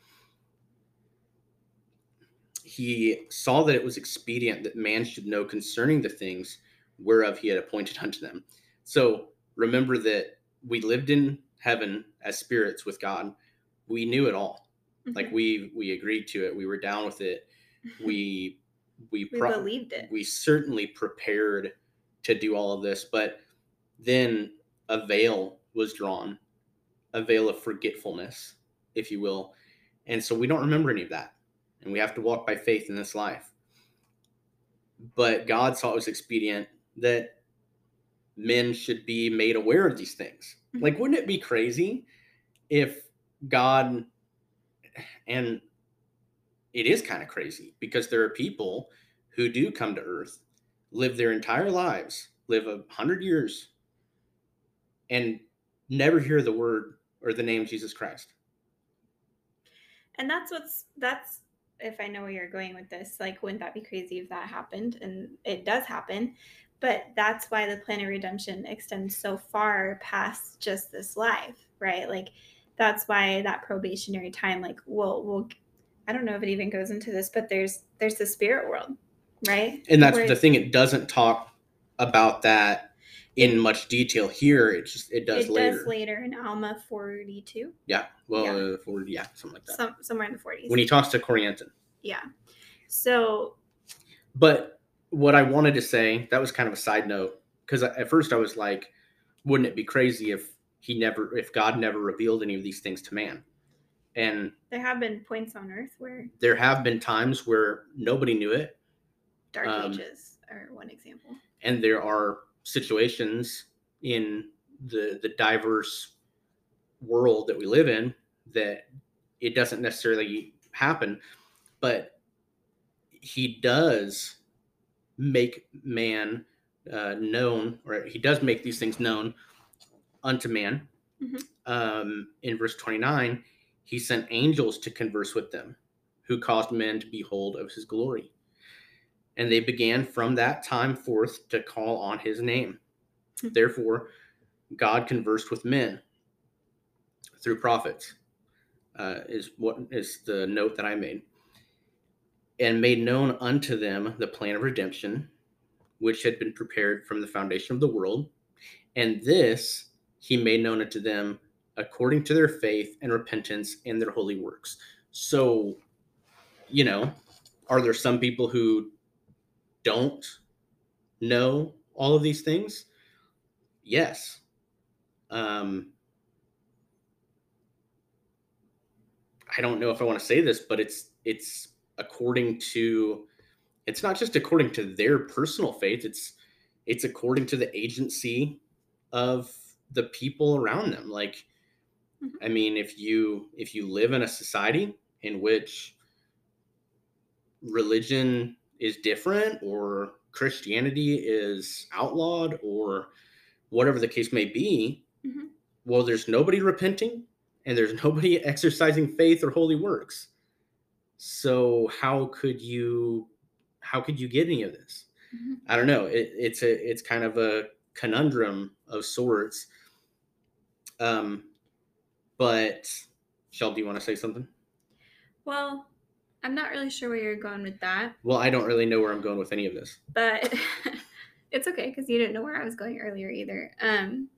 he saw that it was expedient that man should know concerning the things whereof he had appointed unto them so remember that we lived in heaven as spirits with god we knew it all like Mhm. we we agreed to it we were down with it we we, we pro- believed it. we certainly prepared to do all of this, but then a veil was drawn, a veil of forgetfulness, if you will. And so we don't remember any of that. And we have to walk by faith in this life. But God saw it was expedient that men should be made aware of these things. Mhm. Like, wouldn't it be crazy if God, and it is kind of crazy because there are people who do come to earth, live their entire lives, live a hundred years, and never hear the word or the name Jesus Christ. And that's what's that's if I know where you're going with this, like wouldn't that be crazy if that happened? And it does happen. But that's why the plan of redemption extends so far past just this life, right? Like that's why that probationary time, like we'll we'll I don't know if it even goes into this, but there's there's the spirit world, right? And that's Where- the thing; it doesn't talk about that in much detail here. It just it does it later. does later in Alma 42, Yeah, well, Yeah. uh, for yeah, something like that. some, somewhere in the 40s. when he talks to Corianton. yeah. So But what I wanted to say, that was kind of a side note, because at first I was like, wouldn't it be crazy if he never, if God never revealed any of these things to man? And there have been points on earth where there have been times where nobody knew it, dark Um, ages are one example. and there are situations in the the diverse world that we live in that it doesn't necessarily happen but he does make man uh, known or he does make these things known unto man Mhm. um, in verse 29 he sent angels to converse with them who caused men to behold of his glory and they began from that time forth to call on his name. Hmm. Therefore, God conversed with men through prophets, uh, is what is the note that I made, and made known unto them the plan of redemption, which had been prepared from the foundation of the world. And this he made known unto them according to their faith and repentance and their holy works. So, you know, are there some people who don't know all of these things? Yes. Um, I don't know if I want to say this, but it's it's according to it's not just according to their personal faith, it's it's according to the agency of the people around them. Like Mhm. I mean, if you if you live in a society in which religion is different or Christianity is outlawed or whatever the case may be, Mhm. well, there's nobody repenting and there's nobody exercising faith or holy works. So how could you how could you get any of this? Mhm. I don't know. It, it's a it's kind of a conundrum of sorts. Um, but Shel, do you want to say something? Well, I'm not really sure where you're going with that, Well, I don't really know where I'm going with any of this. but it's okay because you didn't know where I was going earlier either. Um,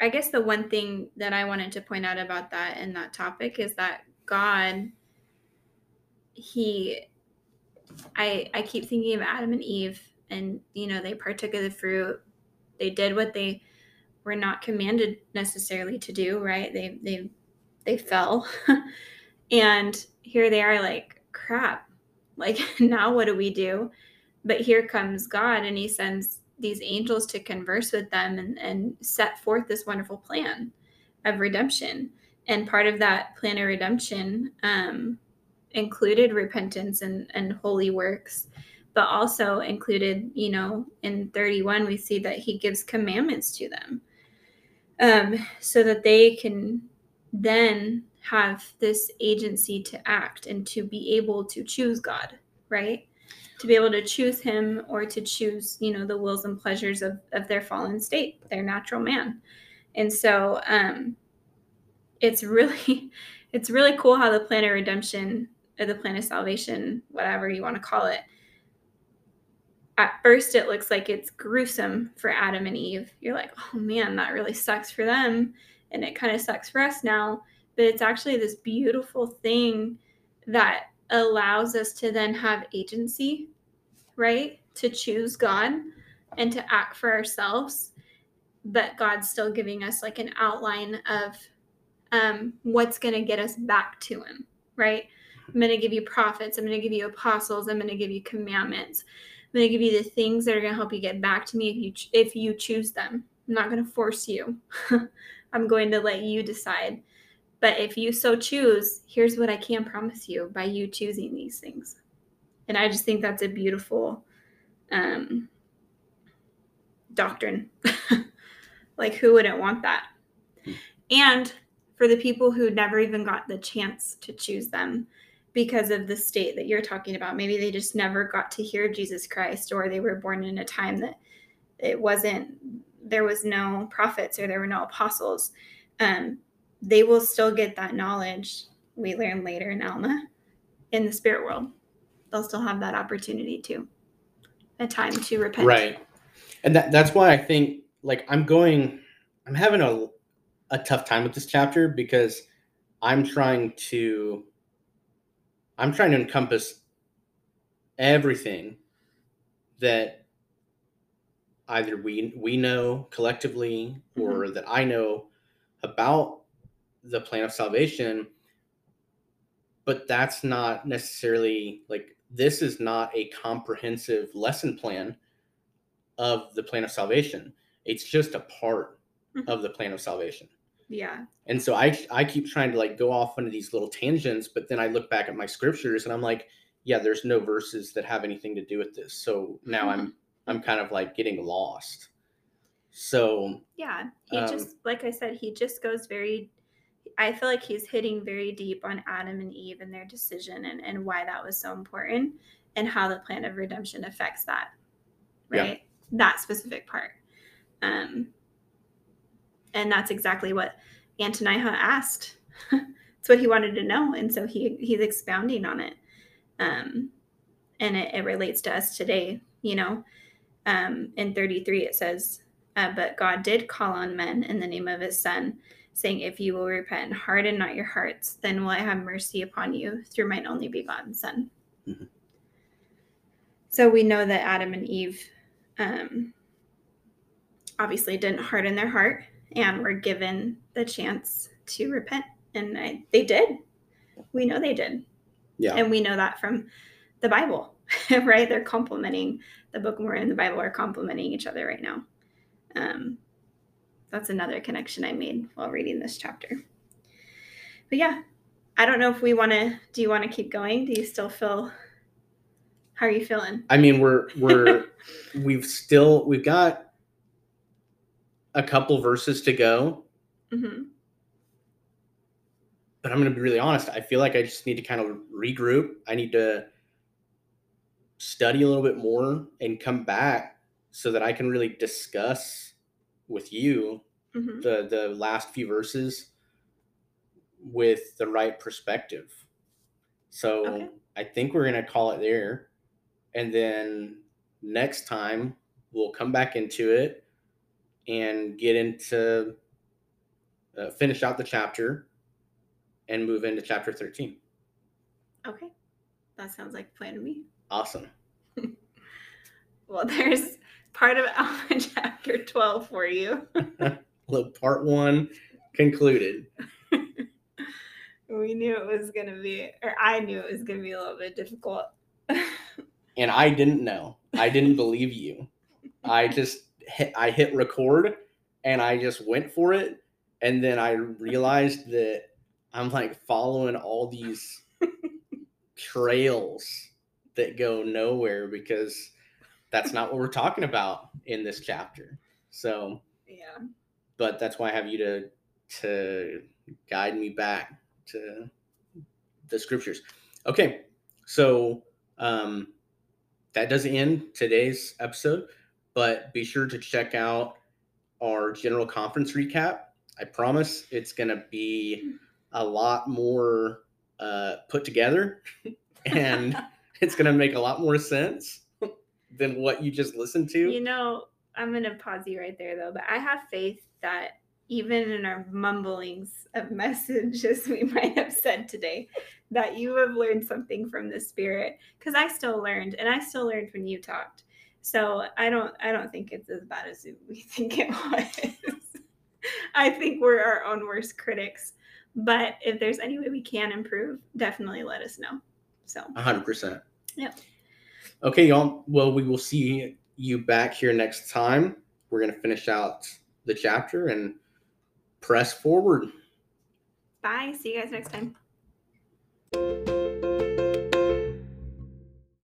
I guess the one thing that I wanted to point out about that and that topic is that God, He, I I keep thinking of Adam and Eve, and you know they partook of the fruit, they did what they were not commanded necessarily to do, right? They they they fell, and here they are like crap. Like now what do we do? But here comes god and he sends these angels to converse with them and, and set forth this wonderful plan of redemption. And part of that plan of redemption um, included repentance and, and holy works but also included, you know, in 31, we see that he gives commandments to them um, so that they can then have this agency to act and to be able to choose God, right? To be able to choose him or to choose, you know, the wills and pleasures of, of their fallen state, their natural man. And so um, it's really, it's really cool how the plan of redemption or the plan of salvation, whatever you want to call it, at first it looks like it's gruesome for Adam and Eve. You're like, oh man, that really sucks for them. And it kind of sucks for us now. But it's actually this beautiful thing that allows us to then have agency, right? To choose God and to act for ourselves. But God's still giving us like an outline of um, what's going to get us back to Him, right? I'm going to give you prophets. I'm going to give you apostles. I'm going to give you commandments. I'm going to give you the things that are going to help you get back to me if you if you choose them. I'm not going to force you. I'm going to let you decide. But if you so choose, here's what I can promise you by you choosing these things. And I just think that's a beautiful um, doctrine. like, who wouldn't want that? And for the people who never even got the chance to choose them, because of the state that you're talking about. Maybe they just never got to hear Jesus Christ, or they were born in a time that it wasn't, there was no prophets or there were no apostles. Um, they will still get that knowledge we learn later in Alma in the spirit world. They'll still have that opportunity to a time to repent. Right. And that, that's why I think like I'm going, I'm having a, a tough time with this chapter because I'm trying to I'm trying to encompass everything that either we we know collectively or mm-hmm. that I know about the plan of salvation but that's not necessarily like this is not a comprehensive lesson plan of the plan of salvation it's just a part mm-hmm. of the plan of salvation yeah. And so I I keep trying to like go off into these little tangents, but then I look back at my scriptures and I'm like, yeah, there's no verses that have anything to do with this. So now I'm I'm kind of like getting lost. So yeah, he um, just like I said, he just goes very. I feel like he's hitting very deep on Adam and Eve and their decision and and why that was so important and how the plan of redemption affects that. Right, yeah. that specific part. Um, and that's exactly what Antionah asked. it's what he wanted to know, and so he he's expounding on it. Um, and it, it relates to us today. You know, um, in 33 it says, uh, "But God did call on men in the name of His Son." Saying, If you will repent and harden not your hearts, then will I have mercy upon you through mine only begotten Son. Mm-hmm. So we know that Adam and Eve um, obviously didn't harden their heart and were given the chance to repent. And I, they did. We know they did. Yeah. And we know that from the Bible, right? They're complementing the Book of Mormon and the Bible are complementing each other right now. Um, that's another connection I made while reading this chapter. But yeah, I don't know if we want to. Do you want to keep going? Do you still feel? How are you feeling? I mean, we're we're we've still we've got a couple verses to go. Mm-hmm. But I'm going to be really honest. I feel like I just need to kind of regroup. I need to study a little bit more and come back so that I can really discuss with you mm-hmm. the the last few verses with the right perspective. So okay. I think we're going to call it there. And then next time we'll come back into it and get into uh, finish out the chapter and move into chapter 13. Okay. That sounds like a plan to me. Awesome. well, there's part of Alma chapter 12 for you. well, part one concluded. we knew it was going to be, or I knew it was going to be a little bit difficult. and I didn't know. I didn't believe you. I just hit, I hit record and I just went for it. And then I realized that I'm like following all these trails that go nowhere because that's not what we're talking about in this chapter. So, Yeah. but that's why I have you to to guide me back to the scriptures. Okay, so um, that does end today's episode, but be sure to check out our general conference recap. I promise it's going to be a lot more uh, put together and it's going to make a lot more sense than what you just listened to. You know, I'm gonna pause you right there though, but I have faith that even in our mumblings of messages we might have said today, that you have learned something from the spirit. Because I still learned, and I still learned when you talked. So I don't I don't think it's as bad as we think it was. I think we're our own worst critics. But if there's any way we can improve, definitely let us know. So hundred percent. Yep. Okay, y'all. Well, we will see you back here next time. We're gonna finish out the chapter and press forward. bye. See you guys next time.